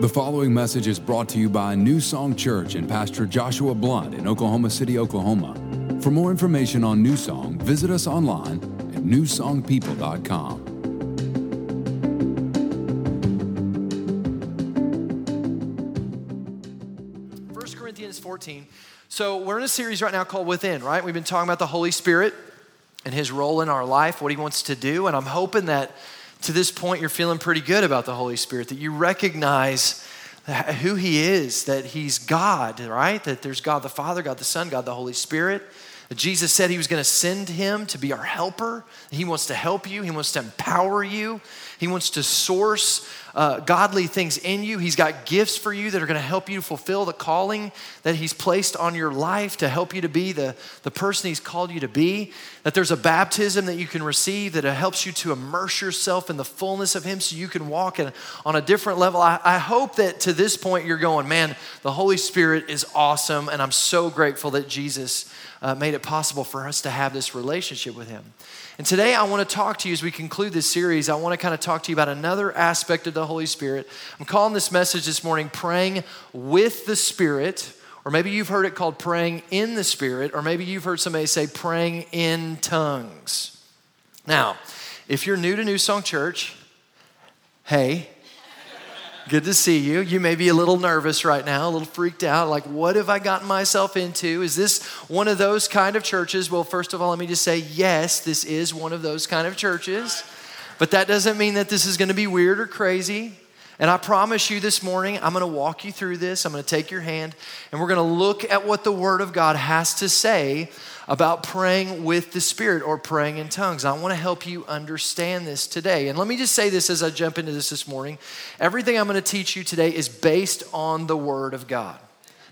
The following message is brought to you by New Song Church and Pastor Joshua Blunt in Oklahoma City, Oklahoma. For more information on New Song, visit us online at newsongpeople.com. 1 Corinthians 14. So, we're in a series right now called Within, right? We've been talking about the Holy Spirit and his role in our life, what he wants to do. And I'm hoping that to this point you're feeling pretty good about the Holy Spirit, that you recognize who he is, that he's God, right? That there's God the Father, God the Son, God the Holy Spirit. Jesus said he was going to send him to be our helper. He wants to help you, he wants to empower you, he wants to source uh, godly things in you. He's got gifts for you that are going to help you fulfill the calling that he's placed on your life to help you to be the, the person he's called you to be. That there's a baptism that you can receive that helps you to immerse yourself in the fullness of him so you can walk in, on a different level. I, I hope that to this point you're going, man, the Holy Spirit is awesome, and I'm so grateful that Jesus uh, made it possible for us to have this relationship with Him. And today I want to talk to you as we conclude this series. I want to kind of talk to you about another aspect of the Holy Spirit. I'm calling this message this morning Praying with the Spirit. Or maybe you've heard it called praying in the Spirit, or maybe you've heard somebody say praying in tongues. Now, if you're new to New Song Church, hey, Good to see you. You may be a little nervous right now, a little freaked out. Like, what have I gotten myself into? Is this one of those kind of churches? Well, first of all, let me just say yes, this is one of those kind of churches. But that doesn't mean that this is going to be weird or crazy. And I promise you this morning, I'm going to walk you through this. I'm going to take your hand and we're going to look at what the Word of God has to say about praying with the Spirit or praying in tongues. I want to help you understand this today. And let me just say this as I jump into this this morning. Everything I'm going to teach you today is based on the Word of God.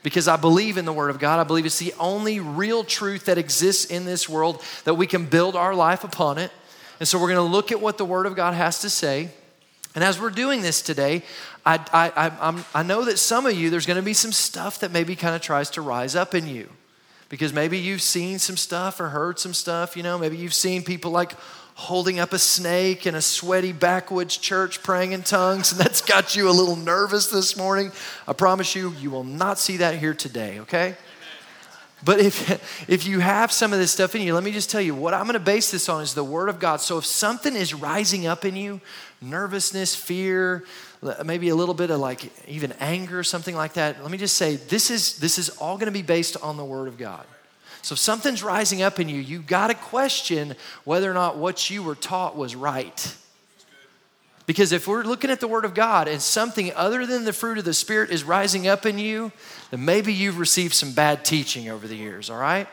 Because I believe in the Word of God. I believe it's the only real truth that exists in this world that we can build our life upon it. And so we're going to look at what the Word of God has to say. And as we're doing this today, I, I, I, I know that some of you, there's going to be some stuff that maybe kind of tries to rise up in you because maybe you've seen some stuff or heard some stuff, you know, maybe you've seen people like holding up a snake in a sweaty backwoods church praying in tongues, and that's got you a little nervous this morning. I promise you, you will not see that here today, okay? But if, if you have some of this stuff in you, let me just tell you what I'm going to base this on is the Word of God. So if something is rising up in you, nervousness, fear, maybe a little bit of like even anger, something like that, let me just say this is, this is all going to be based on the Word of God. So if something's rising up in you, you got to question whether or not what you were taught was right. Because if we're looking at the Word of God and something other than the fruit of the Spirit is rising up in you, then maybe you've received some bad teaching over the years, all right?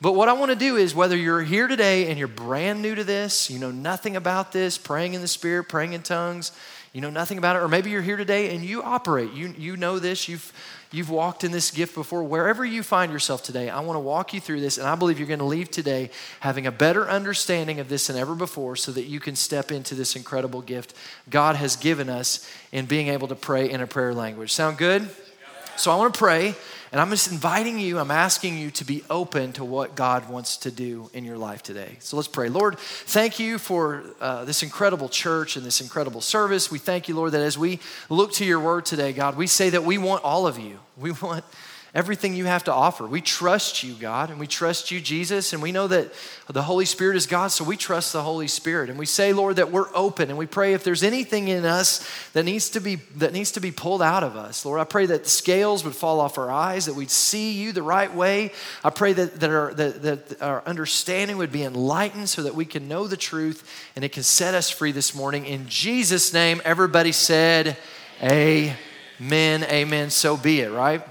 But what I want to do is whether you're here today and you're brand new to this, you know nothing about this, praying in the Spirit, praying in tongues, you know nothing about it, or maybe you're here today and you operate, you, you know this, you've, you've walked in this gift before. Wherever you find yourself today, I want to walk you through this, and I believe you're going to leave today having a better understanding of this than ever before so that you can step into this incredible gift God has given us in being able to pray in a prayer language. Sound good? So I want to pray. And I'm just inviting you, I'm asking you to be open to what God wants to do in your life today. So let's pray. Lord, thank you for uh, this incredible church and this incredible service. We thank you, Lord, that as we look to your word today, God, we say that we want all of you. We want everything you have to offer. We trust you, God, and we trust you, Jesus, and we know that the Holy Spirit is God, so we trust the Holy Spirit. And we say, Lord, that we're open and we pray if there's anything in us that needs to be that needs to be pulled out of us. Lord, I pray that the scales would fall off our eyes, that we'd see you the right way. I pray that, that, our, that, that our understanding would be enlightened so that we can know the truth and it can set us free this morning. In Jesus' name, everybody said, Amen. Amen. So be it, right?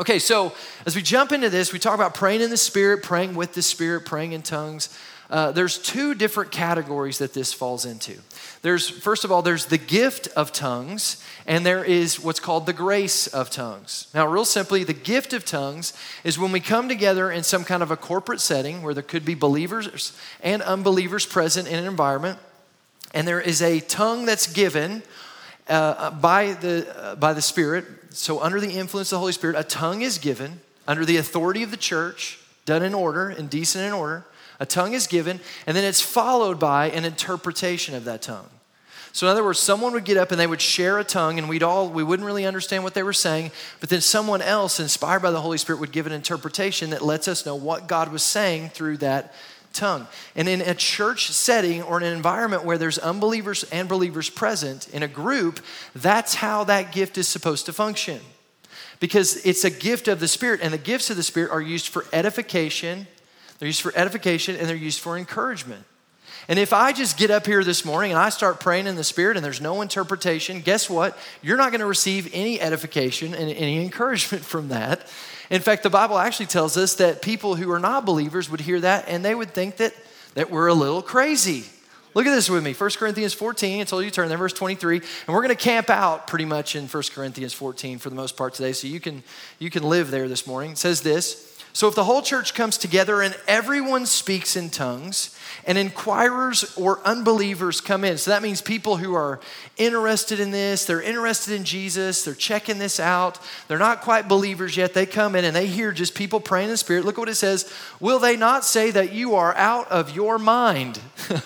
Okay, so as we jump into this, we talk about praying in the Spirit, praying with the Spirit, praying in tongues. Uh, there's two different categories that this falls into. There's, first of all, there's the gift of tongues, and there is what's called the grace of tongues. Now, real simply, the gift of tongues is when we come together in some kind of a corporate setting where there could be believers and unbelievers present in an environment, and there is a tongue that's given uh, by, the, uh, by the Spirit so, under the influence of the Holy Spirit, a tongue is given under the authority of the church, done in order and decent in order. A tongue is given, and then it's followed by an interpretation of that tongue. So in other words, someone would get up and they would share a tongue and we'd all we wouldn't really understand what they were saying, but then someone else inspired by the Holy Spirit would give an interpretation that lets us know what God was saying through that tongue. And in a church setting or an environment where there's unbelievers and believers present in a group, that's how that gift is supposed to function. Because it's a gift of the Spirit, and the gifts of the Spirit are used for edification, they're used for edification, and they're used for encouragement. And if I just get up here this morning and I start praying in the Spirit and there's no interpretation, guess what? You're not going to receive any edification and any encouragement from that. In fact, the Bible actually tells us that people who are not believers would hear that and they would think that, that we're a little crazy. Look at this with me 1 Corinthians 14. I told you to turn there, verse 23. And we're going to camp out pretty much in 1 Corinthians 14 for the most part today, so you can, you can live there this morning. It says this So if the whole church comes together and everyone speaks in tongues, and inquirers or unbelievers come in. So that means people who are interested in this, they're interested in Jesus, they're checking this out. They're not quite believers yet. They come in and they hear just people praying in the Spirit. Look at what it says Will they not say that you are out of your mind?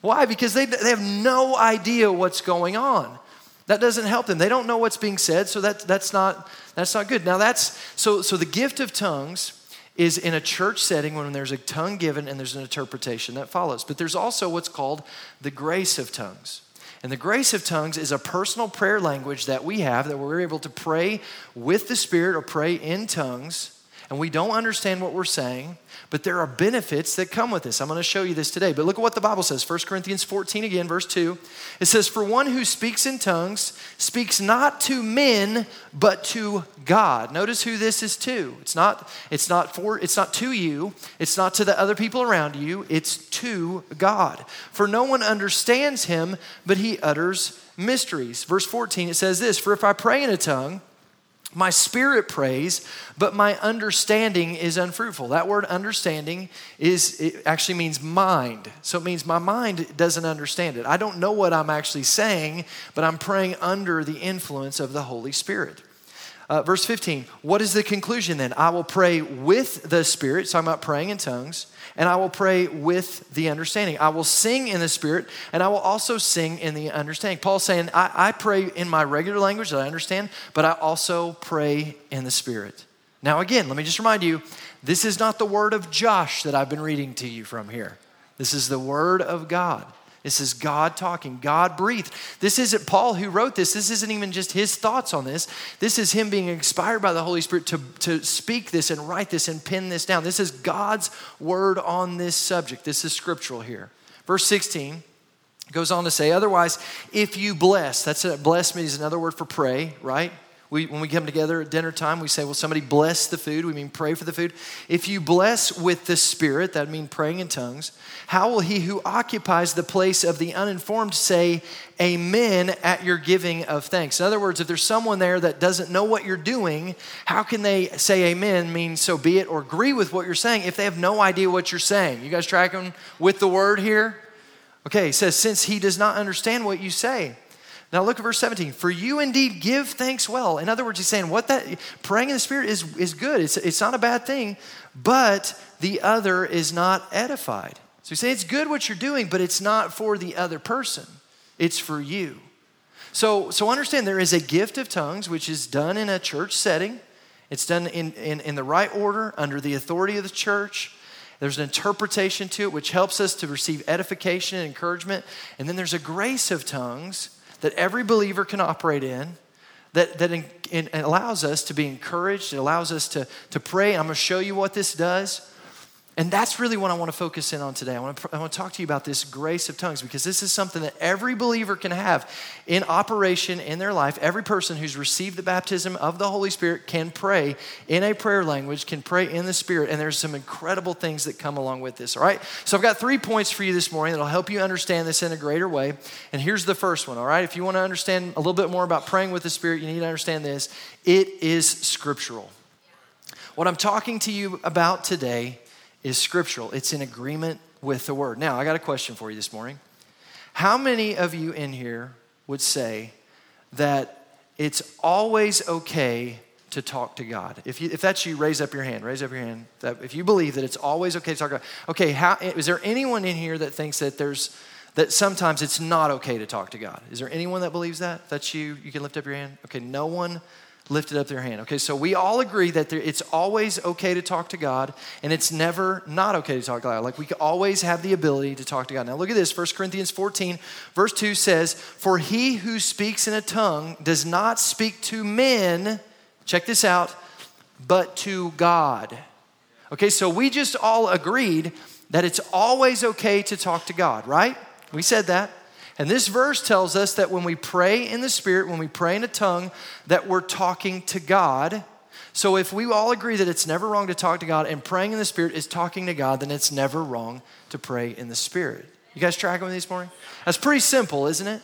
Why? Because they, they have no idea what's going on. That doesn't help them. They don't know what's being said, so that, that's, not, that's not good. Now, that's so, so the gift of tongues is in a church setting when there's a tongue given and there's an interpretation that follows. But there's also what's called the grace of tongues. And the grace of tongues is a personal prayer language that we have that we're able to pray with the Spirit or pray in tongues and we don't understand what we're saying, but there are benefits that come with this. I'm going to show you this today. But look at what the Bible says 1 Corinthians 14 again, verse 2. It says, For one who speaks in tongues speaks not to men, but to God. Notice who this is to. It's not, it's not for it's not to you, it's not to the other people around you, it's to God. For no one understands him, but he utters mysteries. Verse 14, it says this: For if I pray in a tongue, my spirit prays, but my understanding is unfruitful. That word understanding is it actually means mind. So it means my mind doesn't understand it. I don't know what I'm actually saying, but I'm praying under the influence of the Holy Spirit. Uh, verse 15, what is the conclusion then? I will pray with the Spirit, talking about praying in tongues, and I will pray with the understanding. I will sing in the Spirit, and I will also sing in the understanding. Paul's saying, I, I pray in my regular language that I understand, but I also pray in the Spirit. Now, again, let me just remind you this is not the word of Josh that I've been reading to you from here. This is the word of God. This is God talking, God breathed. This isn't Paul who wrote this. This isn't even just his thoughts on this. This is him being inspired by the Holy Spirit to, to speak this and write this and pin this down. This is God's word on this subject. This is scriptural here. Verse 16 goes on to say, otherwise, if you bless, that's a bless means another word for pray, right? We, when we come together at dinner time, we say, Well, somebody bless the food. We mean pray for the food. If you bless with the Spirit, that means praying in tongues, how will he who occupies the place of the uninformed say, Amen at your giving of thanks? In other words, if there's someone there that doesn't know what you're doing, how can they say Amen, mean so be it, or agree with what you're saying if they have no idea what you're saying? You guys tracking with the word here? Okay, it says, Since he does not understand what you say, now look at verse 17. For you indeed give thanks well. In other words, he's saying what that praying in the Spirit is, is good. It's, it's not a bad thing, but the other is not edified. So he's saying it's good what you're doing, but it's not for the other person. It's for you. So, so understand there is a gift of tongues which is done in a church setting. It's done in, in, in the right order, under the authority of the church. There's an interpretation to it which helps us to receive edification and encouragement. And then there's a grace of tongues that every believer can operate in that, that in, in, allows us to be encouraged. It allows us to, to pray. I'm going to show you what this does. And that's really what I want to focus in on today. I want to, I want to talk to you about this grace of tongues because this is something that every believer can have in operation in their life. Every person who's received the baptism of the Holy Spirit can pray in a prayer language, can pray in the Spirit, and there's some incredible things that come along with this. All right? So I've got three points for you this morning that'll help you understand this in a greater way. And here's the first one, all right? If you want to understand a little bit more about praying with the Spirit, you need to understand this it is scriptural. What I'm talking to you about today is scriptural, it's in agreement with the word. Now, I got a question for you this morning. How many of you in here would say that it's always okay to talk to God? If, you, if that's you, raise up your hand. Raise up your hand. That if you believe that it's always okay to talk to God. Okay, how, is there anyone in here that thinks that there's that sometimes it's not okay to talk to God. Is there anyone that believes that? That's you? You can lift up your hand. Okay, no one lifted up their hand. Okay, so we all agree that there, it's always okay to talk to God and it's never not okay to talk to God. Like we always have the ability to talk to God. Now look at this 1 Corinthians 14, verse 2 says, For he who speaks in a tongue does not speak to men, check this out, but to God. Okay, so we just all agreed that it's always okay to talk to God, right? We said that. And this verse tells us that when we pray in the Spirit, when we pray in a tongue, that we're talking to God. So if we all agree that it's never wrong to talk to God and praying in the Spirit is talking to God, then it's never wrong to pray in the Spirit. You guys tracking with me this morning? That's pretty simple, isn't it?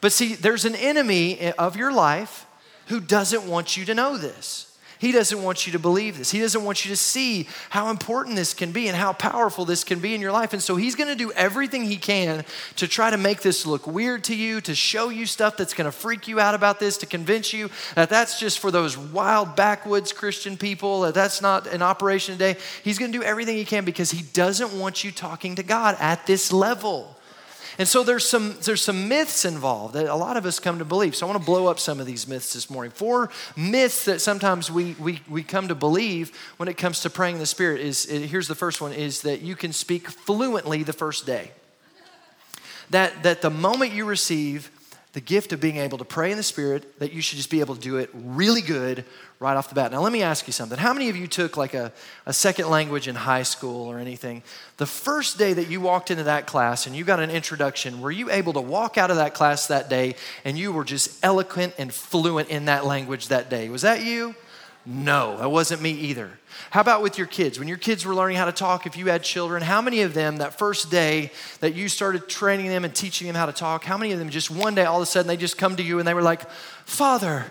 But see, there's an enemy of your life who doesn't want you to know this. He doesn't want you to believe this. He doesn't want you to see how important this can be and how powerful this can be in your life. And so he's going to do everything he can to try to make this look weird to you, to show you stuff that's going to freak you out about this, to convince you that that's just for those wild backwoods Christian people, that that's not an operation today. He's going to do everything he can because he doesn't want you talking to God at this level. And so there's some, there's some myths involved that a lot of us come to believe. So I want to blow up some of these myths this morning. Four myths that sometimes we, we, we come to believe when it comes to praying the Spirit is here's the first one is that you can speak fluently the first day. That, that the moment you receive the gift of being able to pray in the Spirit, that you should just be able to do it really good right off the bat. Now, let me ask you something. How many of you took like a, a second language in high school or anything? The first day that you walked into that class and you got an introduction, were you able to walk out of that class that day and you were just eloquent and fluent in that language that day? Was that you? No, that wasn't me either. How about with your kids? When your kids were learning how to talk, if you had children, how many of them that first day that you started training them and teaching them how to talk, how many of them just one day all of a sudden they just come to you and they were like, Father,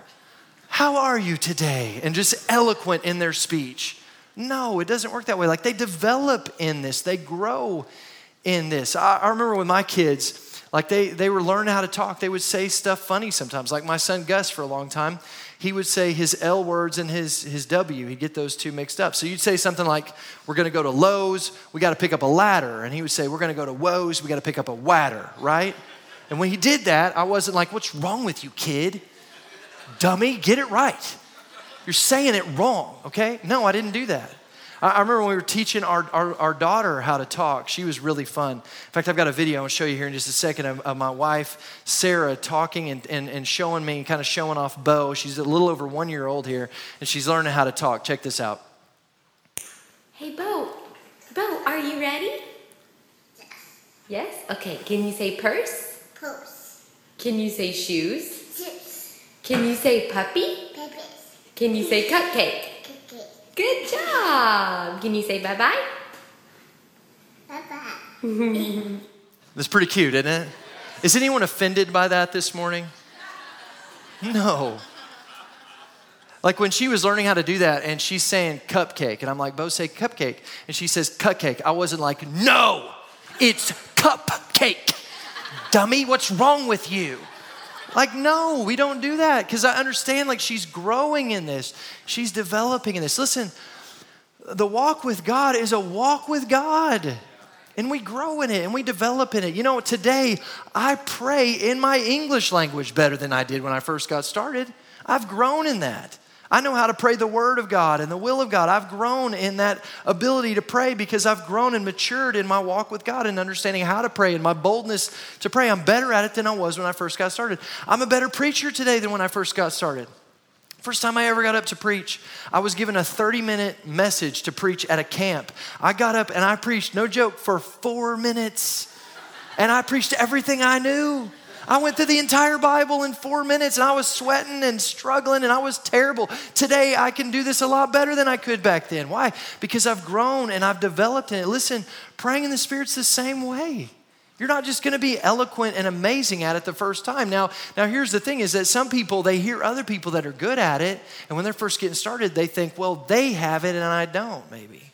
how are you today? And just eloquent in their speech. No, it doesn't work that way. Like they develop in this, they grow in this. I, I remember with my kids, like they, they were learning how to talk, they would say stuff funny sometimes. Like my son Gus for a long time, he would say his L words and his, his W. He'd get those two mixed up. So you'd say something like, We're going to go to Lowe's, we got to pick up a ladder. And he would say, We're going to go to Woes, we got to pick up a wadder, right? And when he did that, I wasn't like, What's wrong with you, kid? Dummy, get it right. You're saying it wrong, okay? No, I didn't do that. I, remember when we were teaching our, our, our, daughter how to talk. She was really fun. In fact, I've got a video I'll show you here in just a second of, of my wife, Sarah, talking and, and, and showing me, and kind of showing off Bo. She's a little over one year old here, and she's learning how to talk. Check this out. Hey, Bo. Bo, are you ready? Yes. Yes? Okay. Can you say purse? Purse. Can you say shoes? Shoes. Can you say puppy? Puppy. Can you say cupcake? Good job. Can you say bye bye? Bye bye. That's pretty cute, isn't it? Is anyone offended by that this morning? No. Like when she was learning how to do that and she's saying cupcake, and I'm like, Bo, say cupcake. And she says cupcake. I wasn't like, no, it's cupcake. Dummy, what's wrong with you? Like, no, we don't do that because I understand, like, she's growing in this, she's developing in this. Listen, the walk with God is a walk with God. And we grow in it and we develop in it. You know, today I pray in my English language better than I did when I first got started. I've grown in that. I know how to pray the Word of God and the will of God. I've grown in that ability to pray because I've grown and matured in my walk with God and understanding how to pray and my boldness to pray. I'm better at it than I was when I first got started. I'm a better preacher today than when I first got started. First time I ever got up to preach, I was given a 30 minute message to preach at a camp. I got up and I preached, no joke, for four minutes. And I preached everything I knew. I went through the entire Bible in four minutes and I was sweating and struggling and I was terrible. Today, I can do this a lot better than I could back then. Why? Because I've grown and I've developed in it. Listen, praying in the Spirit's the same way. You're not just going to be eloquent and amazing at it the first time. Now, now here's the thing is that some people they hear other people that are good at it and when they're first getting started they think, "Well, they have it and I don't maybe."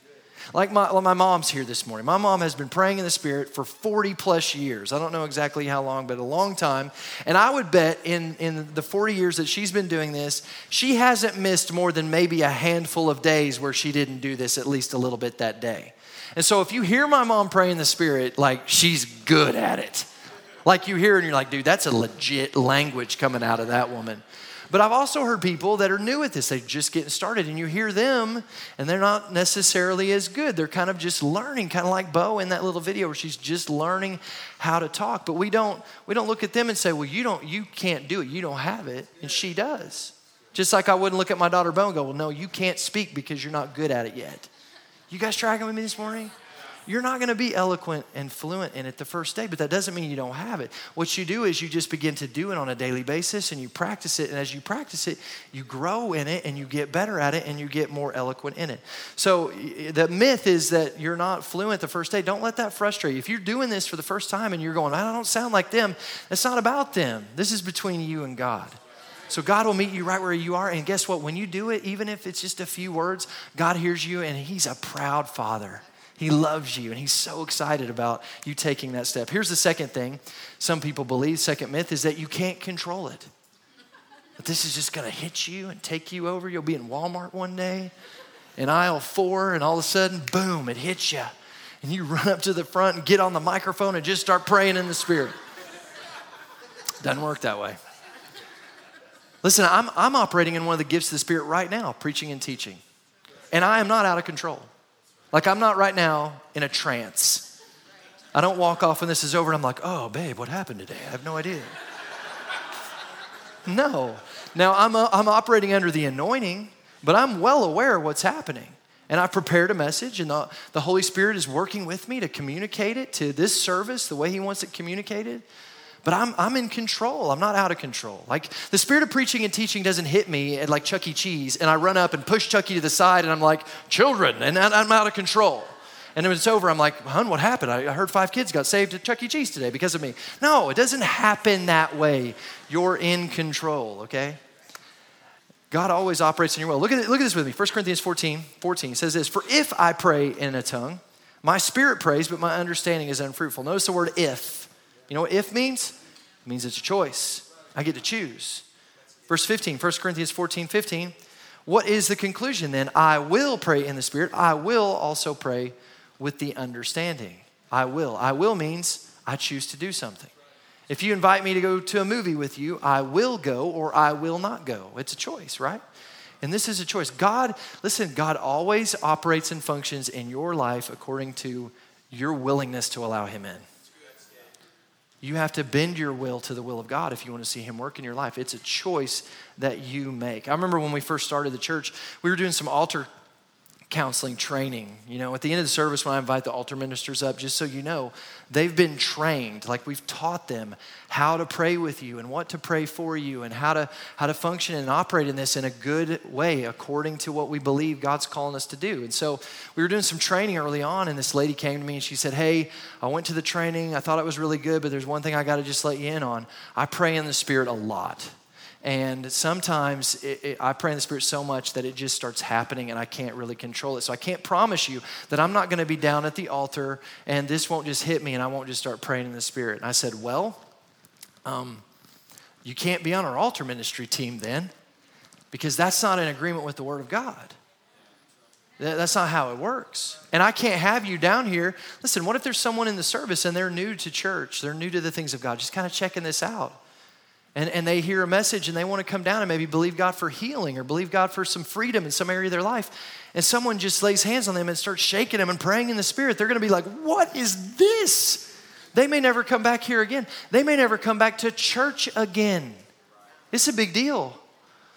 Like my, my mom's here this morning. My mom has been praying in the Spirit for 40 plus years. I don't know exactly how long, but a long time. And I would bet in, in the 40 years that she's been doing this, she hasn't missed more than maybe a handful of days where she didn't do this at least a little bit that day. And so if you hear my mom pray in the Spirit, like she's good at it. Like you hear and you're like, dude, that's a legit language coming out of that woman. But I've also heard people that are new at this, they're just getting started, and you hear them, and they're not necessarily as good. They're kind of just learning, kind of like Bo in that little video where she's just learning how to talk. But we don't we don't look at them and say, well, you don't you can't do it, you don't have it, and she does. Just like I wouldn't look at my daughter Bo and go, well, no, you can't speak because you're not good at it yet. You guys tracking with me this morning? You're not going to be eloquent and fluent in it the first day, but that doesn't mean you don't have it. What you do is you just begin to do it on a daily basis and you practice it. And as you practice it, you grow in it and you get better at it and you get more eloquent in it. So the myth is that you're not fluent the first day. Don't let that frustrate you. If you're doing this for the first time and you're going, I don't sound like them, it's not about them. This is between you and God. So God will meet you right where you are. And guess what? When you do it, even if it's just a few words, God hears you and He's a proud Father. He loves you and he's so excited about you taking that step. Here's the second thing some people believe, second myth, is that you can't control it. That this is just gonna hit you and take you over. You'll be in Walmart one day in aisle four, and all of a sudden, boom, it hits you. And you run up to the front and get on the microphone and just start praying in the Spirit. Doesn't work that way. Listen, I'm, I'm operating in one of the gifts of the Spirit right now, preaching and teaching. And I am not out of control. Like, I'm not right now in a trance. I don't walk off when this is over and I'm like, oh, babe, what happened today? I have no idea. no. Now, I'm, a, I'm operating under the anointing, but I'm well aware of what's happening. And I've prepared a message, and the, the Holy Spirit is working with me to communicate it to this service the way He wants it communicated. But I'm, I'm in control. I'm not out of control. Like the spirit of preaching and teaching doesn't hit me at like Chuck E. Cheese, and I run up and push Chucky to the side, and I'm like, children, and I'm out of control. And when it's over, I'm like, hun, what happened? I heard five kids got saved at Chuck E. Cheese today because of me. No, it doesn't happen that way. You're in control, okay? God always operates in your will. Look at, look at this with me. 1 Corinthians 14, 14 says this For if I pray in a tongue, my spirit prays, but my understanding is unfruitful. Notice the word if. You know what if means? It means it's a choice. I get to choose. Verse 15, 1 Corinthians 14, 15. What is the conclusion then? I will pray in the Spirit. I will also pray with the understanding. I will. I will means I choose to do something. If you invite me to go to a movie with you, I will go or I will not go. It's a choice, right? And this is a choice. God, listen, God always operates and functions in your life according to your willingness to allow Him in. You have to bend your will to the will of God if you want to see Him work in your life. It's a choice that you make. I remember when we first started the church, we were doing some altar counseling training. You know, at the end of the service, when I invite the altar ministers up, just so you know, they've been trained. Like we've taught them how to pray with you and what to pray for you and how to how to function and operate in this in a good way according to what we believe God's calling us to do. And so we were doing some training early on, and this lady came to me and she said, Hey, I went to the training. I thought it was really good, but there's one thing I got to just let you in on. I pray in the Spirit a lot. And sometimes it, it, I pray in the Spirit so much that it just starts happening and I can't really control it. So I can't promise you that I'm not going to be down at the altar and this won't just hit me and I won't just start praying in the Spirit. And I said, Well, um, you can't be on our altar ministry team then because that's not in agreement with the Word of God. That's not how it works. And I can't have you down here. Listen, what if there's someone in the service and they're new to church? They're new to the things of God, just kind of checking this out and, and they hear a message and they want to come down and maybe believe God for healing or believe God for some freedom in some area of their life, and someone just lays hands on them and starts shaking them and praying in the Spirit, they're going to be like, What is this? They may never come back here again. They may never come back to church again. It's a big deal.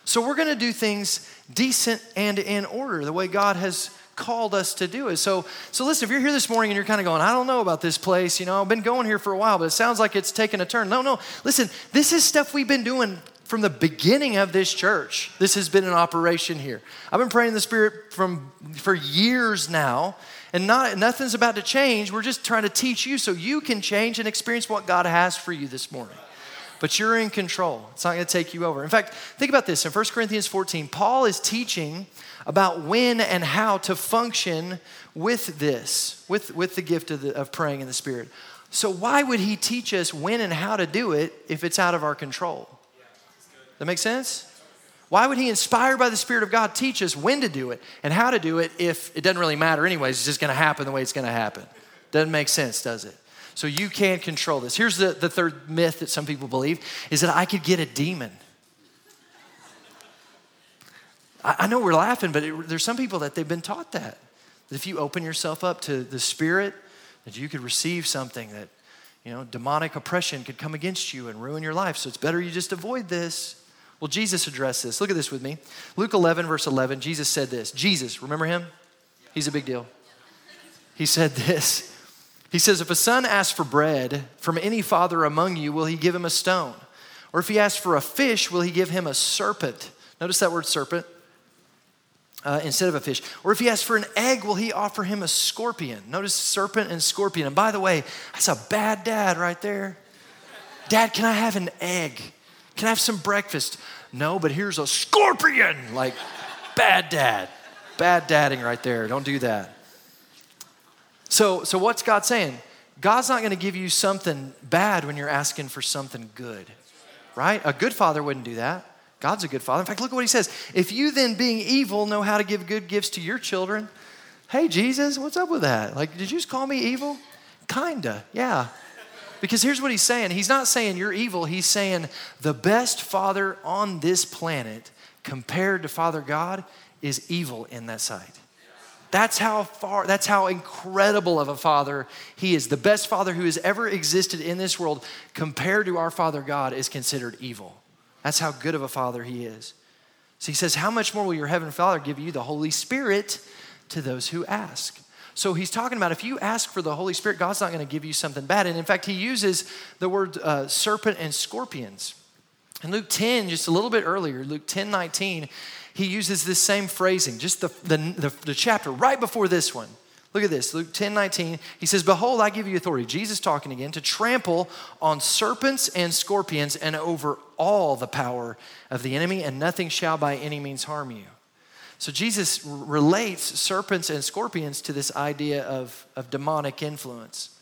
So we're going to do things decent and in order, the way God has called us to do it. So, so listen, if you're here this morning and you're kind of going, I don't know about this place, you know, I've been going here for a while, but it sounds like it's taken a turn. No, no. Listen, this is stuff we've been doing from the beginning of this church. This has been an operation here. I've been praying the Spirit from for years now, and not nothing's about to change. We're just trying to teach you so you can change and experience what God has for you this morning but you're in control. It's not going to take you over. In fact, think about this. In 1 Corinthians 14, Paul is teaching about when and how to function with this, with, with the gift of, the, of praying in the Spirit. So, why would he teach us when and how to do it if it's out of our control? That makes sense? Why would he, inspired by the Spirit of God, teach us when to do it and how to do it if it doesn't really matter, anyways? It's just going to happen the way it's going to happen. Doesn't make sense, does it? So you can't control this. Here's the, the third myth that some people believe is that I could get a demon. I, I know we're laughing, but it, there's some people that they've been taught that. That if you open yourself up to the Spirit, that you could receive something that, you know, demonic oppression could come against you and ruin your life. So it's better you just avoid this. Well, Jesus addressed this. Look at this with me. Luke 11, verse 11, Jesus said this. Jesus, remember him? He's a big deal. He said this. He says, If a son asks for bread from any father among you, will he give him a stone? Or if he asks for a fish, will he give him a serpent? Notice that word serpent. Uh, instead of a fish. Or if he asks for an egg, will he offer him a scorpion? Notice serpent and scorpion. And by the way, that's a bad dad right there. Dad, can I have an egg? Can I have some breakfast? No, but here's a scorpion. Like, bad dad. Bad dadding right there. Don't do that. So, so what's God saying? God's not going to give you something bad when you're asking for something good, right? A good father wouldn't do that. God's a good father. In fact, look at what he says. If you then, being evil, know how to give good gifts to your children, hey, Jesus, what's up with that? Like, did you just call me evil? Kinda, yeah. Because here's what he's saying He's not saying you're evil, he's saying the best father on this planet compared to Father God is evil in that sight. That's how far, that's how incredible of a father he is. The best father who has ever existed in this world compared to our Father God is considered evil. That's how good of a father he is. So he says, How much more will your heavenly Father give you the Holy Spirit to those who ask? So he's talking about if you ask for the Holy Spirit, God's not going to give you something bad. And in fact, he uses the word uh, serpent and scorpions. In Luke 10, just a little bit earlier, Luke 10 19, he uses this same phrasing, just the, the, the, the chapter right before this one. Look at this, Luke 10 19. He says, Behold, I give you authority, Jesus talking again, to trample on serpents and scorpions and over all the power of the enemy, and nothing shall by any means harm you. So Jesus relates serpents and scorpions to this idea of, of demonic influence.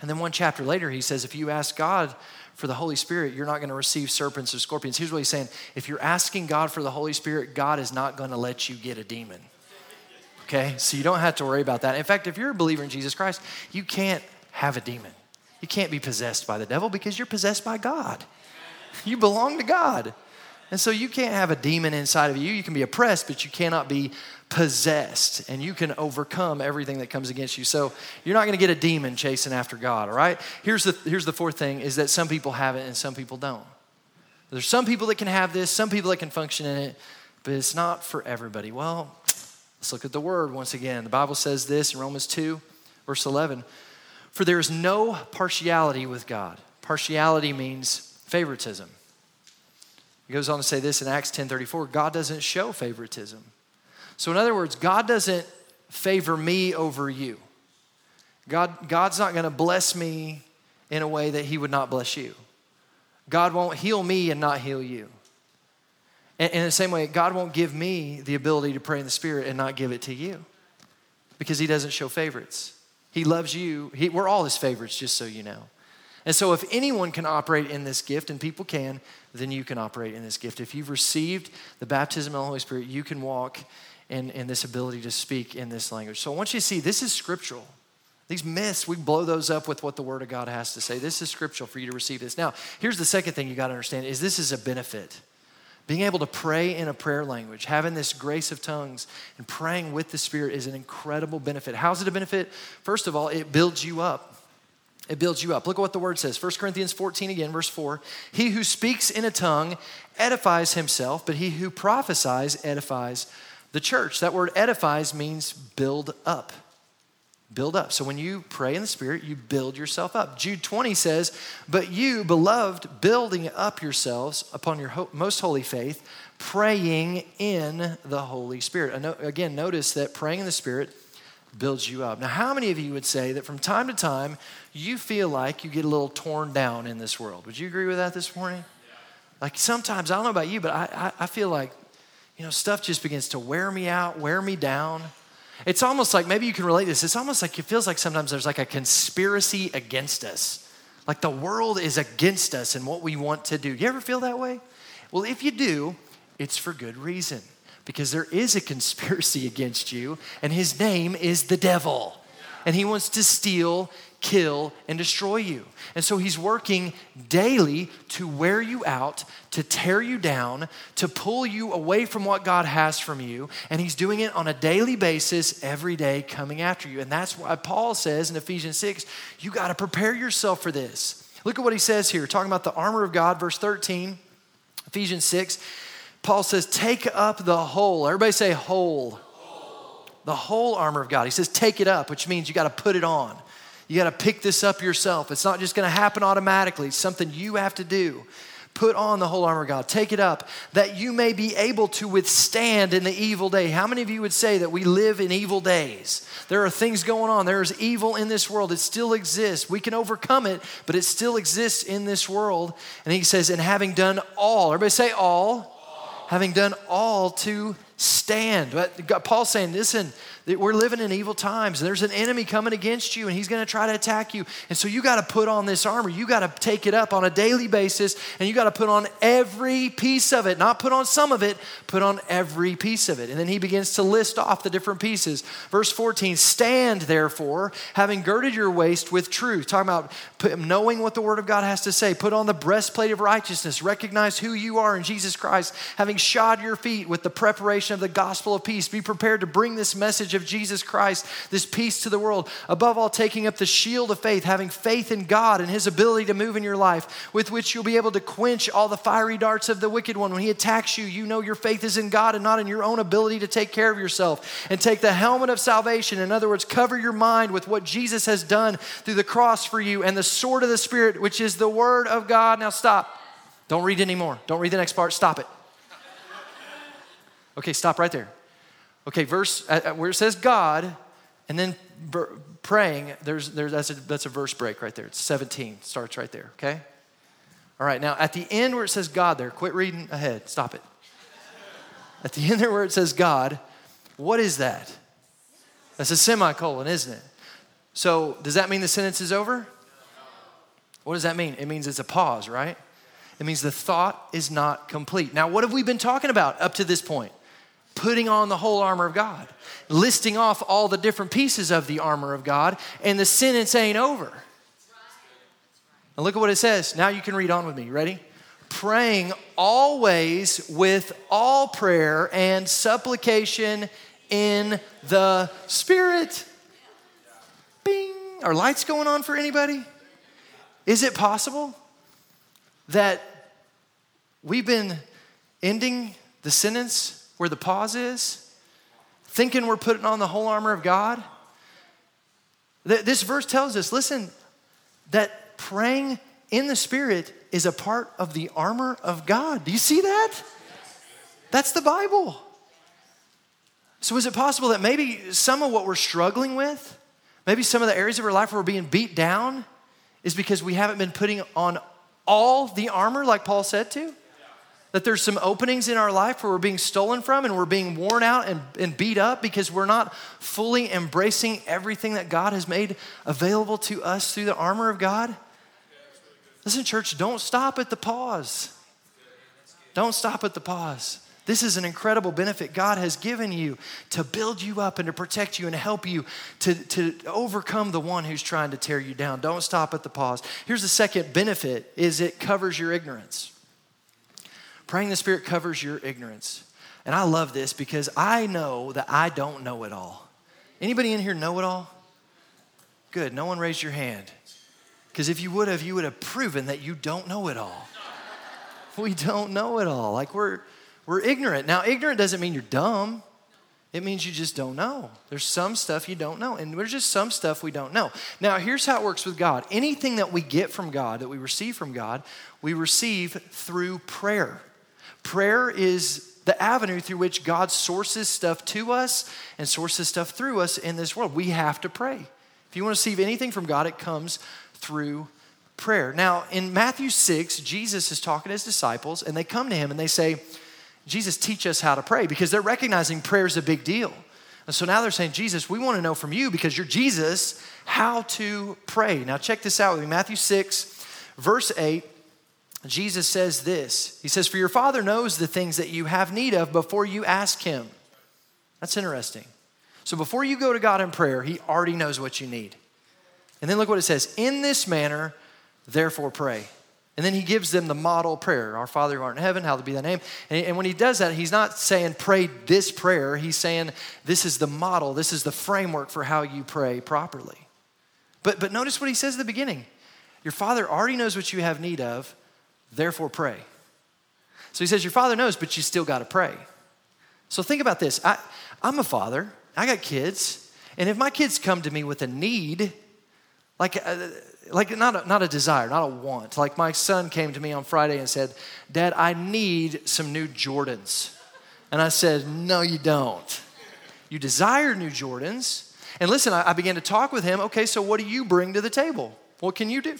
And then one chapter later, he says, If you ask God for the Holy Spirit, you're not going to receive serpents or scorpions. Here's what he's saying if you're asking God for the Holy Spirit, God is not going to let you get a demon. Okay? So you don't have to worry about that. In fact, if you're a believer in Jesus Christ, you can't have a demon. You can't be possessed by the devil because you're possessed by God. You belong to God. And so you can't have a demon inside of you. You can be oppressed, but you cannot be possessed. And you can overcome everything that comes against you. So you're not going to get a demon chasing after God, all right? Here's the, here's the fourth thing is that some people have it and some people don't. There's some people that can have this, some people that can function in it, but it's not for everybody. Well, let's look at the word once again. The Bible says this in Romans 2, verse 11 For there is no partiality with God. Partiality means favoritism. He goes on to say this in Acts 10:34, God doesn't show favoritism. So in other words, God doesn't favor me over you. God, God's not going to bless me in a way that he would not bless you. God won't heal me and not heal you. And in the same way, God won't give me the ability to pray in the Spirit and not give it to you because He doesn't show favorites. He loves you. He, we're all His favorites, just so you know. And so, if anyone can operate in this gift, and people can, then you can operate in this gift. If you've received the baptism of the Holy Spirit, you can walk in, in this ability to speak in this language. So, I want you to see this is scriptural. These myths, we blow those up with what the Word of God has to say. This is scriptural for you to receive this. Now, here's the second thing you got to understand is this is a benefit. Being able to pray in a prayer language, having this grace of tongues and praying with the Spirit is an incredible benefit. How's it a benefit? First of all, it builds you up. It builds you up. Look at what the word says. 1 Corinthians 14 again, verse 4. He who speaks in a tongue edifies himself, but he who prophesies edifies the church. That word edifies means build up. Build up. So when you pray in the Spirit, you build yourself up. Jude 20 says, But you, beloved, building up yourselves upon your ho- most holy faith, praying in the Holy Spirit. Again, notice that praying in the Spirit builds you up. Now, how many of you would say that from time to time you feel like you get a little torn down in this world? Would you agree with that this morning? Like sometimes, I don't know about you, but I, I, I feel like, you know, stuff just begins to wear me out, wear me down. It's almost like, maybe you can relate this, it's almost like it feels like sometimes there's like a conspiracy against us. Like the world is against us and what we want to do. You ever feel that way? Well, if you do, it's for good reason because there is a conspiracy against you, and his name is the devil. And he wants to steal, kill, and destroy you. And so he's working daily to wear you out, to tear you down, to pull you away from what God has from you. And he's doing it on a daily basis, every day, coming after you. And that's why Paul says in Ephesians 6 you got to prepare yourself for this. Look at what he says here, talking about the armor of God, verse 13, Ephesians 6. Paul says, Take up the whole. Everybody say, whole the whole armor of God. He says, take it up, which means you got to put it on. You got to pick this up yourself. It's not just going to happen automatically, it's something you have to do. Put on the whole armor of God. Take it up that you may be able to withstand in the evil day. How many of you would say that we live in evil days? There are things going on. There is evil in this world. It still exists. We can overcome it, but it still exists in this world. And he says, and having done all, everybody say all, all. having done all to stand. But Paul's saying, listen, we're living in evil times. There's an enemy coming against you, and he's going to try to attack you. And so you got to put on this armor. You got to take it up on a daily basis, and you got to put on every piece of it. Not put on some of it, put on every piece of it. And then he begins to list off the different pieces. Verse 14 Stand, therefore, having girded your waist with truth. Talking about knowing what the word of God has to say. Put on the breastplate of righteousness. Recognize who you are in Jesus Christ. Having shod your feet with the preparation of the gospel of peace. Be prepared to bring this message message of Jesus Christ, this peace to the world. Above all, taking up the shield of faith, having faith in God and His ability to move in your life, with which you'll be able to quench all the fiery darts of the wicked one. When he attacks you, you know your faith is in God and not in your own ability to take care of yourself. And take the helmet of salvation. In other words, cover your mind with what Jesus has done through the cross for you and the sword of the Spirit, which is the Word of God. Now, stop. Don't read anymore. Don't read the next part. Stop it. Okay, stop right there. Okay, verse uh, uh, where it says God, and then praying. There's, there's that's a that's a verse break right there. It's 17 starts right there. Okay. All right. Now at the end where it says God, there. Quit reading ahead. Stop it. At the end there where it says God, what is that? That's a semicolon, isn't it? So does that mean the sentence is over? What does that mean? It means it's a pause, right? It means the thought is not complete. Now, what have we been talking about up to this point? Putting on the whole armor of God, listing off all the different pieces of the armor of God, and the sentence ain't over. And look at what it says. Now you can read on with me. Ready? Praying always with all prayer and supplication in the Spirit. Bing. Are lights going on for anybody? Is it possible that we've been ending the sentence where the pause is, thinking we're putting on the whole armor of God. This verse tells us listen, that praying in the Spirit is a part of the armor of God. Do you see that? That's the Bible. So, is it possible that maybe some of what we're struggling with, maybe some of the areas of our life where we're being beat down, is because we haven't been putting on all the armor like Paul said to? That there's some openings in our life where we're being stolen from and we're being worn out and, and beat up because we're not fully embracing everything that God has made available to us through the armor of God? Listen, church, don't stop at the pause. Don't stop at the pause. This is an incredible benefit God has given you to build you up and to protect you and help you to, to overcome the one who's trying to tear you down. Don't stop at the pause. Here's the second benefit is it covers your ignorance. Praying the Spirit covers your ignorance. And I love this because I know that I don't know it all. Anybody in here know it all? Good. No one raised your hand. Because if you would have, you would have proven that you don't know it all. We don't know it all. Like we're we're ignorant. Now, ignorant doesn't mean you're dumb. It means you just don't know. There's some stuff you don't know, and there's just some stuff we don't know. Now, here's how it works with God anything that we get from God, that we receive from God, we receive through prayer. Prayer is the avenue through which God sources stuff to us and sources stuff through us in this world. We have to pray. If you want to receive anything from God, it comes through prayer. Now, in Matthew 6, Jesus is talking to his disciples, and they come to him and they say, Jesus, teach us how to pray, because they're recognizing prayer is a big deal. And so now they're saying, Jesus, we want to know from you, because you're Jesus, how to pray. Now, check this out with me Matthew 6, verse 8. Jesus says this He says, For your Father knows the things that you have need of before you ask Him. That's interesting. So before you go to God in prayer, He already knows what you need. And then look what it says In this manner, therefore pray. And then he gives them the model prayer Our Father who art in heaven, hallowed be thy name. And, and when he does that, he's not saying pray this prayer. He's saying this is the model, this is the framework for how you pray properly. But, but notice what he says at the beginning Your Father already knows what you have need of, therefore pray. So he says, Your Father knows, but you still got to pray. So think about this I, I'm a father, I got kids, and if my kids come to me with a need, like, uh, like not a, not a desire, not a want. Like my son came to me on Friday and said, Dad, I need some new Jordans. And I said, No, you don't. You desire new Jordans. And listen, I, I began to talk with him. Okay, so what do you bring to the table? What can you do?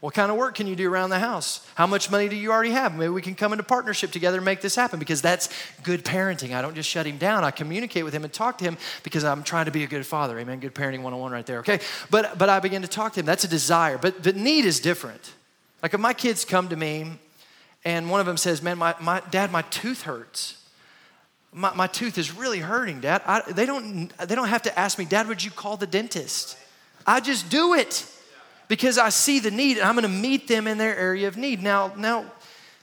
What kind of work can you do around the house? How much money do you already have? Maybe we can come into partnership together and make this happen because that's good parenting. I don't just shut him down. I communicate with him and talk to him because I'm trying to be a good father. Amen. Good parenting 101 right there. Okay. But but I begin to talk to him. That's a desire. But but need is different. Like if my kids come to me and one of them says, Man, my, my dad, my tooth hurts. My, my tooth is really hurting, Dad. I, they, don't, they don't have to ask me, Dad, would you call the dentist? I just do it because I see the need and I'm going to meet them in their area of need. Now, now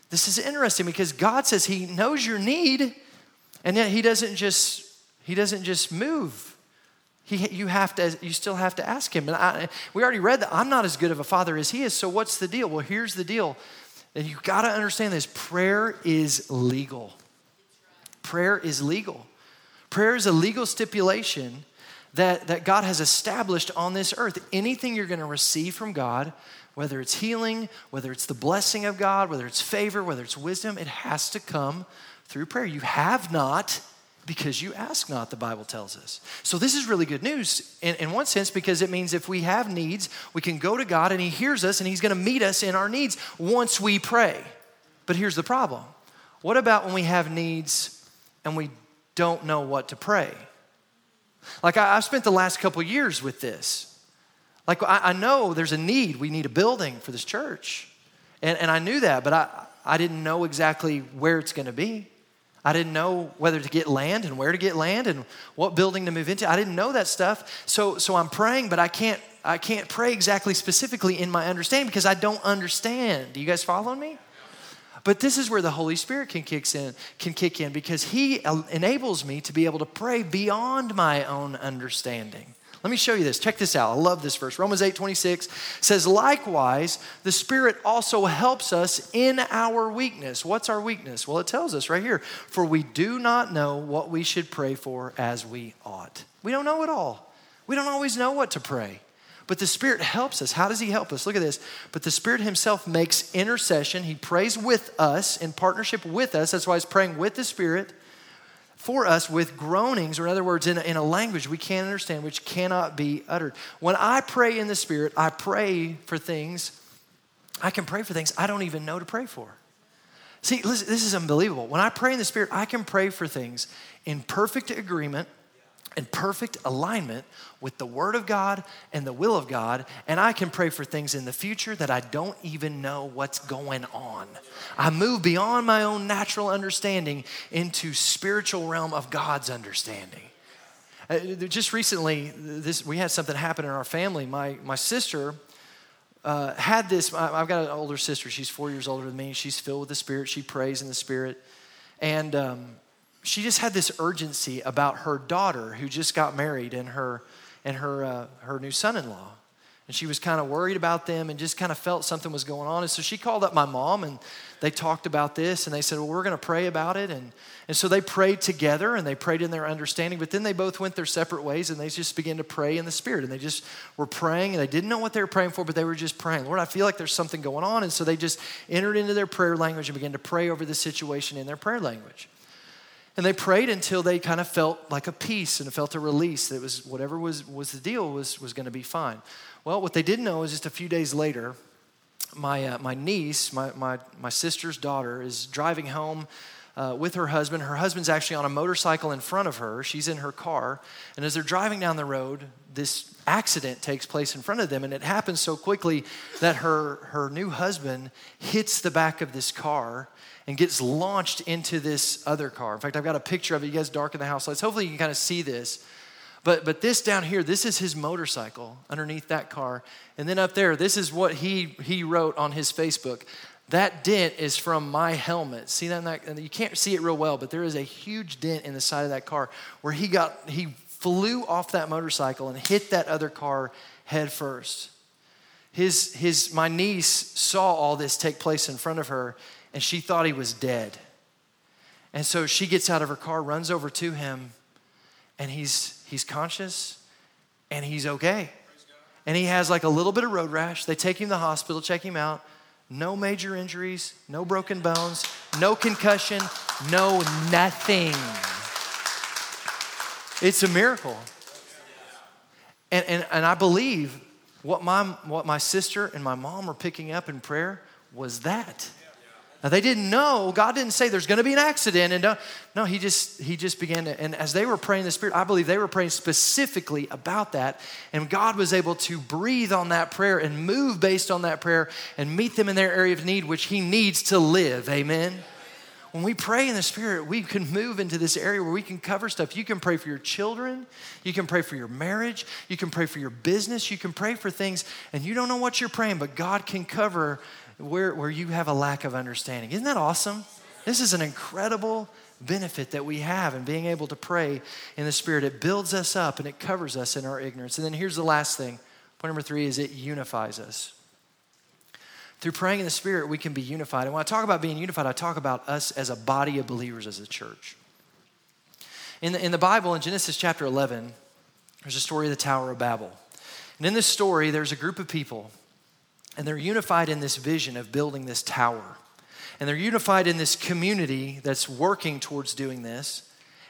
this is interesting because God says he knows your need and yet he doesn't just he doesn't just move. He, you have to you still have to ask him. And I, we already read that I'm not as good of a father as he is. So what's the deal? Well, here's the deal. And you got to understand this prayer is legal. Prayer is legal. Prayer is a legal stipulation that, that God has established on this earth. Anything you're going to receive from God, whether it's healing, whether it's the blessing of God, whether it's favor, whether it's wisdom, it has to come through prayer. You have not because you ask not, the Bible tells us. So, this is really good news in, in one sense because it means if we have needs, we can go to God and He hears us and He's going to meet us in our needs once we pray. But here's the problem what about when we have needs and we don't know what to pray? Like, I, have spent the last couple years with this. Like, I, I, know there's a need. We need a building for this church. And, and I knew that, but I, I didn't know exactly where it's going to be. I didn't know whether to get land and where to get land and what building to move into. I didn't know that stuff. So, so I'm praying, but I can't, I can't pray exactly specifically in my understanding because I don't understand. Do you guys follow me? But this is where the Holy Spirit can kick in, can kick in because He enables me to be able to pray beyond my own understanding. Let me show you this. Check this out. I love this verse. Romans 8 26 says, Likewise, the Spirit also helps us in our weakness. What's our weakness? Well, it tells us right here, for we do not know what we should pray for as we ought. We don't know it all. We don't always know what to pray. But the Spirit helps us. How does He help us? Look at this. But the Spirit Himself makes intercession. He prays with us in partnership with us. That's why He's praying with the Spirit for us with groanings, or in other words, in a, in a language we can't understand, which cannot be uttered. When I pray in the Spirit, I pray for things, I can pray for things I don't even know to pray for. See, listen, this is unbelievable. When I pray in the Spirit, I can pray for things in perfect agreement in perfect alignment with the Word of God and the will of God, and I can pray for things in the future that I don't even know what's going on. I move beyond my own natural understanding into spiritual realm of God's understanding. Uh, just recently, this we had something happen in our family. My my sister uh, had this. I've got an older sister. She's four years older than me. She's filled with the Spirit. She prays in the Spirit, and um, she just had this urgency about her daughter who just got married and her and her uh, her new son-in-law. And she was kind of worried about them and just kind of felt something was going on. And so she called up my mom and they talked about this and they said well we're going to pray about it. And, and so they prayed together and they prayed in their understanding but then they both went their separate ways and they just began to pray in the spirit and they just were praying and they didn't know what they were praying for but they were just praying lord i feel like there's something going on. And so they just entered into their prayer language and began to pray over the situation in their prayer language and they prayed until they kind of felt like a peace and felt a release that was whatever was, was the deal was, was going to be fine. Well, what they didn't know is just a few days later, my, uh, my niece, my, my, my sister's daughter, is driving home uh, with her husband. Her husband's actually on a motorcycle in front of her. She's in her car. And as they're driving down the road, this accident takes place in front of them. And it happens so quickly that her, her new husband hits the back of this car and gets launched into this other car. In fact, I've got a picture of it. You guys darken the house lights. Hopefully, you can kind of see this. But, but this down here, this is his motorcycle underneath that car. And then up there, this is what he, he wrote on his Facebook. That dent is from my helmet. See that, that? You can't see it real well, but there is a huge dent in the side of that car where he got he flew off that motorcycle and hit that other car head first. His, his, my niece saw all this take place in front of her, and she thought he was dead. And so she gets out of her car, runs over to him, and he's, he's conscious and he's okay. And he has like a little bit of road rash. They take him to the hospital, check him out. No major injuries, no broken bones, no concussion, no nothing. It's a miracle. And, and, and I believe what my, what my sister and my mom were picking up in prayer was that. Now they didn't know. God didn't say there's going to be an accident, and uh, no, he just he just began to. And as they were praying the Spirit, I believe they were praying specifically about that, and God was able to breathe on that prayer and move based on that prayer and meet them in their area of need, which He needs to live. Amen. When we pray in the Spirit, we can move into this area where we can cover stuff. You can pray for your children, you can pray for your marriage, you can pray for your business, you can pray for things, and you don't know what you're praying, but God can cover where, where you have a lack of understanding. Isn't that awesome? This is an incredible benefit that we have in being able to pray in the Spirit. It builds us up and it covers us in our ignorance. And then here's the last thing. Point number three is it unifies us. Through praying in the Spirit, we can be unified. And when I talk about being unified, I talk about us as a body of believers as a church. In the, in the Bible, in Genesis chapter 11, there's a story of the Tower of Babel. And in this story, there's a group of people and they're unified in this vision of building this tower. And they're unified in this community that's working towards doing this.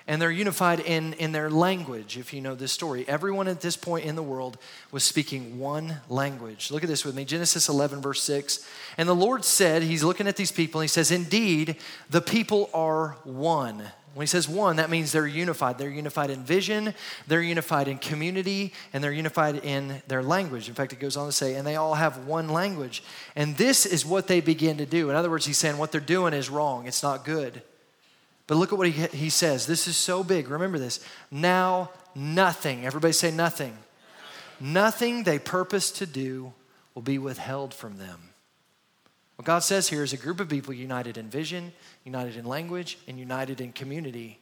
And they're unified in, in their language, if you know this story. Everyone at this point in the world was speaking one language. Look at this with me Genesis 11, verse 6. And the Lord said, He's looking at these people, and He says, Indeed, the people are one. When he says one, that means they're unified. They're unified in vision, they're unified in community, and they're unified in their language. In fact, it goes on to say, and they all have one language. And this is what they begin to do. In other words, he's saying what they're doing is wrong, it's not good. But look at what he, he says. This is so big. Remember this. Now, nothing, everybody say nothing. Nothing they purpose to do will be withheld from them. What God says here is a group of people united in vision, united in language, and united in community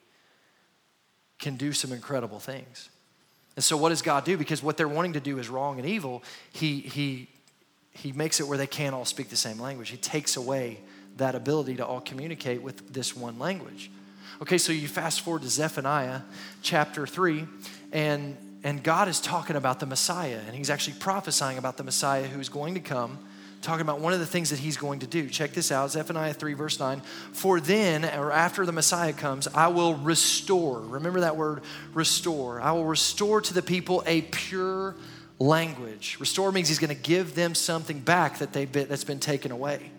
can do some incredible things. And so, what does God do? Because what they're wanting to do is wrong and evil, He, he, he makes it where they can't all speak the same language. He takes away that ability to all communicate with this one language. Okay, so you fast forward to Zephaniah chapter 3, and, and God is talking about the Messiah, and He's actually prophesying about the Messiah who's going to come talking about one of the things that he's going to do. Check this out Zephaniah 3, verse 9. For then, or after the Messiah comes, I will restore. Remember that word, restore. I will restore to the people a pure language. Restore means he's going to give them something back that they've been, that's been taken away.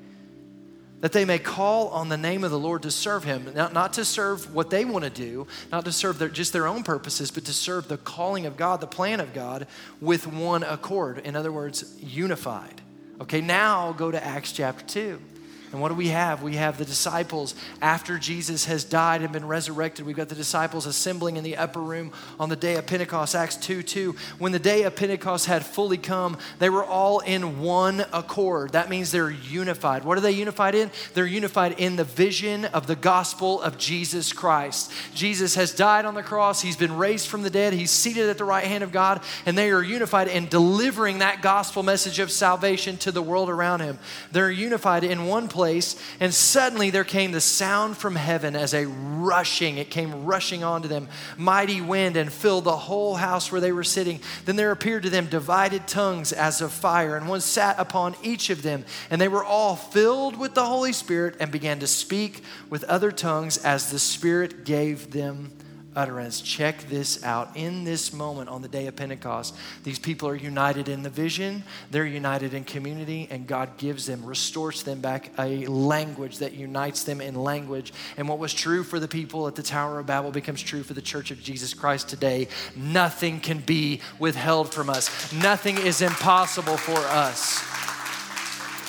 That they may call on the name of the Lord to serve him, not, not to serve what they want to do, not to serve their, just their own purposes, but to serve the calling of God, the plan of God, with one accord. In other words, unified. Okay, now go to Acts chapter 2. And what do we have? We have the disciples after Jesus has died and been resurrected. We've got the disciples assembling in the upper room on the day of Pentecost, Acts 2 2. When the day of Pentecost had fully come, they were all in one accord. That means they're unified. What are they unified in? They're unified in the vision of the gospel of Jesus Christ. Jesus has died on the cross, he's been raised from the dead, he's seated at the right hand of God, and they are unified in delivering that gospel message of salvation to the world around him. They're unified in one place place, and suddenly there came the sound from heaven as a rushing, it came rushing onto them, mighty wind, and filled the whole house where they were sitting. Then there appeared to them divided tongues as of fire, and one sat upon each of them. And they were all filled with the Holy Spirit and began to speak with other tongues as the Spirit gave them utterance. Check this out. In this moment on the day of Pentecost, these people are united in the vision, they're united in community, and God gives them, restores them back a language that unites them in language. And what was true for the people at the Tower of Babel becomes true for the church of Jesus Christ today. Nothing can be withheld from us, nothing is impossible for us.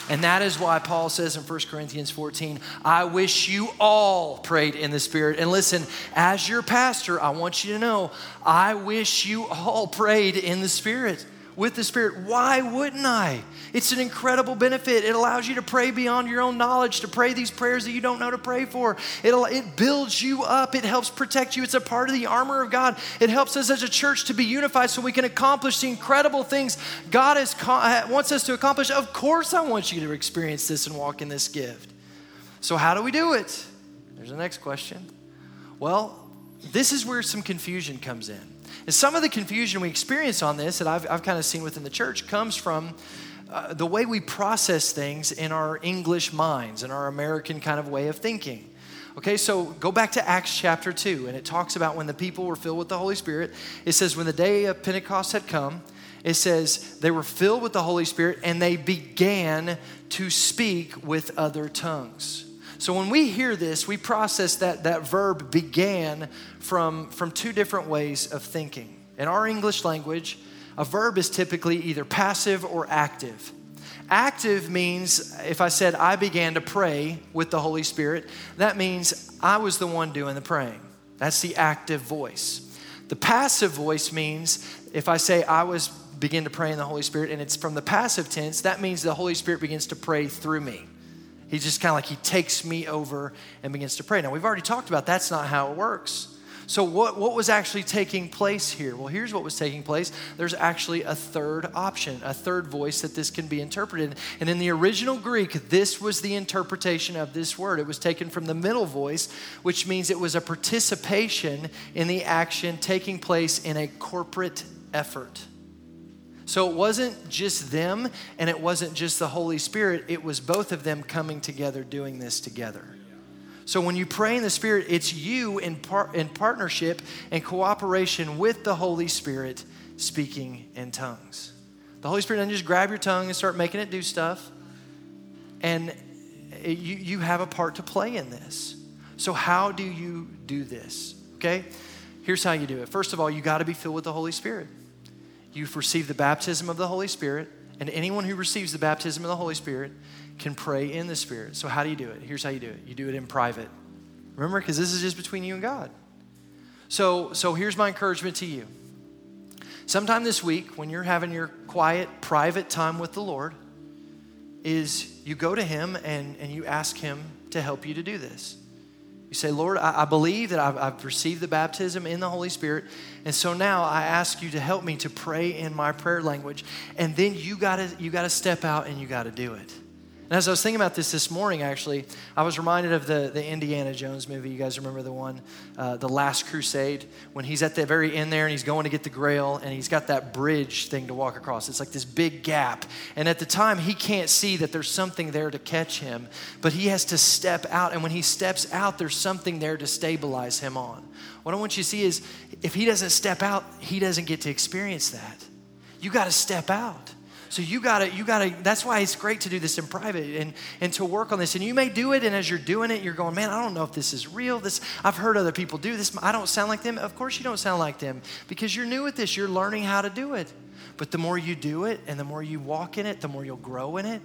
And that is why Paul says in 1 Corinthians 14, I wish you all prayed in the Spirit. And listen, as your pastor, I want you to know, I wish you all prayed in the Spirit with the Spirit. Why wouldn't I? It's an incredible benefit. It allows you to pray beyond your own knowledge, to pray these prayers that you don't know to pray for. It, it builds you up, it helps protect you. It's a part of the armor of God. It helps us as a church to be unified so we can accomplish the incredible things God has, wants us to accomplish. Of course, I want you to experience this and walk in this gift. So, how do we do it? There's the next question. Well, this is where some confusion comes in. And some of the confusion we experience on this that I've, I've kind of seen within the church comes from uh, the way we process things in our English minds, in our American kind of way of thinking. Okay, so go back to Acts chapter 2, and it talks about when the people were filled with the Holy Spirit. It says, when the day of Pentecost had come, it says they were filled with the Holy Spirit and they began to speak with other tongues. So when we hear this, we process that, that verb began from, from two different ways of thinking. In our English language, a verb is typically either passive or active. Active means if I said I began to pray with the Holy Spirit, that means I was the one doing the praying. That's the active voice. The passive voice means if I say I was begin to pray in the Holy Spirit and it's from the passive tense, that means the Holy Spirit begins to pray through me. He just kind of like he takes me over and begins to pray. Now, we've already talked about that's not how it works. So, what, what was actually taking place here? Well, here's what was taking place. There's actually a third option, a third voice that this can be interpreted. And in the original Greek, this was the interpretation of this word. It was taken from the middle voice, which means it was a participation in the action taking place in a corporate effort. So it wasn't just them and it wasn't just the Holy Spirit, it was both of them coming together doing this together. So when you pray in the Spirit, it's you in, par- in partnership and cooperation with the Holy Spirit speaking in tongues. The Holy Spirit doesn't just grab your tongue and start making it do stuff. And you, you have a part to play in this. So, how do you do this? Okay? Here's how you do it. First of all, you got to be filled with the Holy Spirit. You've received the baptism of the Holy Spirit, and anyone who receives the baptism of the Holy Spirit can pray in the Spirit. So, how do you do it? Here's how you do it you do it in private. Remember, because this is just between you and God. So, so here's my encouragement to you. Sometime this week, when you're having your quiet, private time with the Lord, is you go to Him and, and you ask Him to help you to do this. You say, Lord, I, I believe that I've, I've, received the baptism in the Holy Spirit. And so now I ask you to help me to pray in my prayer language. And then you gotta, you gotta step out and you gotta do it. And as I was thinking about this this morning, actually, I was reminded of the, the Indiana Jones movie. You guys remember the one, uh, The Last Crusade, when he's at the very end there and he's going to get the grail and he's got that bridge thing to walk across. It's like this big gap. And at the time, he can't see that there's something there to catch him, but he has to step out. And when he steps out, there's something there to stabilize him on. What I want you to see is if he doesn't step out, he doesn't get to experience that. You got to step out. So you gotta, you gotta, that's why it's great to do this in private and, and to work on this. And you may do it, and as you're doing it, you're going, man, I don't know if this is real. This I've heard other people do this. I don't sound like them. Of course you don't sound like them because you're new at this. You're learning how to do it. But the more you do it and the more you walk in it, the more you'll grow in it.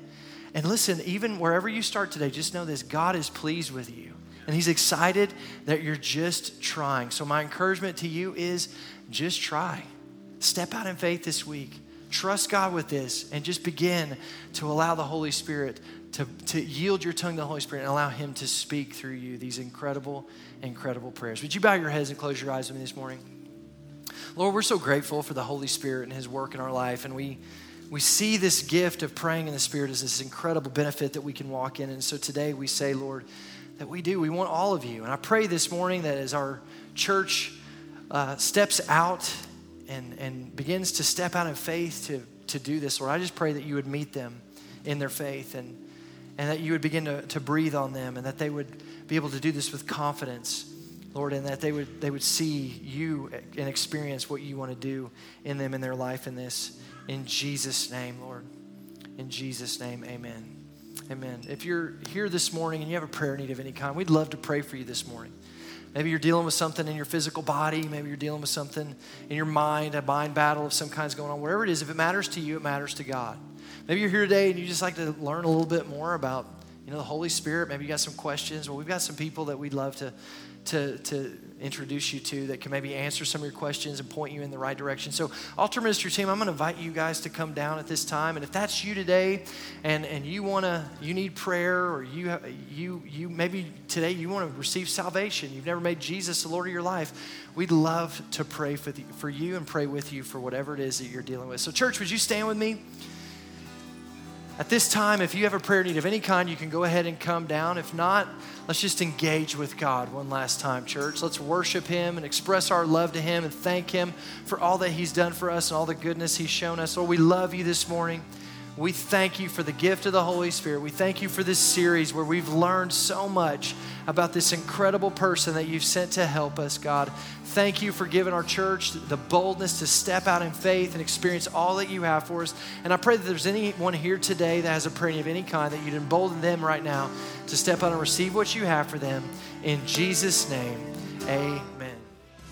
And listen, even wherever you start today, just know this God is pleased with you. And He's excited that you're just trying. So, my encouragement to you is just try. Step out in faith this week. Trust God with this and just begin to allow the Holy Spirit to, to yield your tongue to the Holy Spirit and allow Him to speak through you these incredible, incredible prayers. Would you bow your heads and close your eyes with me this morning? Lord, we're so grateful for the Holy Spirit and His work in our life, and we we see this gift of praying in the Spirit as this incredible benefit that we can walk in. And so today we say, Lord, that we do. We want all of you. And I pray this morning that as our church uh, steps out and, and begins to step out in faith to, to do this, Lord, I just pray that you would meet them in their faith and, and that you would begin to, to breathe on them and that they would be able to do this with confidence, Lord, and that they would, they would see you and experience what you want to do in them in their life in this. In Jesus' name, Lord. In Jesus' name, amen. Amen. If you're here this morning and you have a prayer need of any kind, we'd love to pray for you this morning. Maybe you're dealing with something in your physical body. Maybe you're dealing with something in your mind, a mind battle of some kind's going on. Whatever it is, if it matters to you, it matters to God. Maybe you're here today and you just like to learn a little bit more about, you know, the Holy Spirit. Maybe you got some questions. Well, we've got some people that we'd love to to, to introduce you to that can maybe answer some of your questions and point you in the right direction. So, altar ministry team, I'm going to invite you guys to come down at this time. And if that's you today, and and you want to, you need prayer, or you have you you maybe today you want to receive salvation. You've never made Jesus the Lord of your life. We'd love to pray for the, for you and pray with you for whatever it is that you're dealing with. So, church, would you stand with me? At this time, if you have a prayer need of any kind, you can go ahead and come down. If not, let's just engage with God one last time, church. Let's worship Him and express our love to Him and thank Him for all that He's done for us and all the goodness He's shown us. Lord, we love you this morning. We thank you for the gift of the Holy Spirit. We thank you for this series where we've learned so much about this incredible person that you've sent to help us, God. Thank you for giving our church the boldness to step out in faith and experience all that you have for us. And I pray that there's anyone here today that has a prayer of any kind, that you'd embolden them right now to step out and receive what you have for them. In Jesus' name, amen.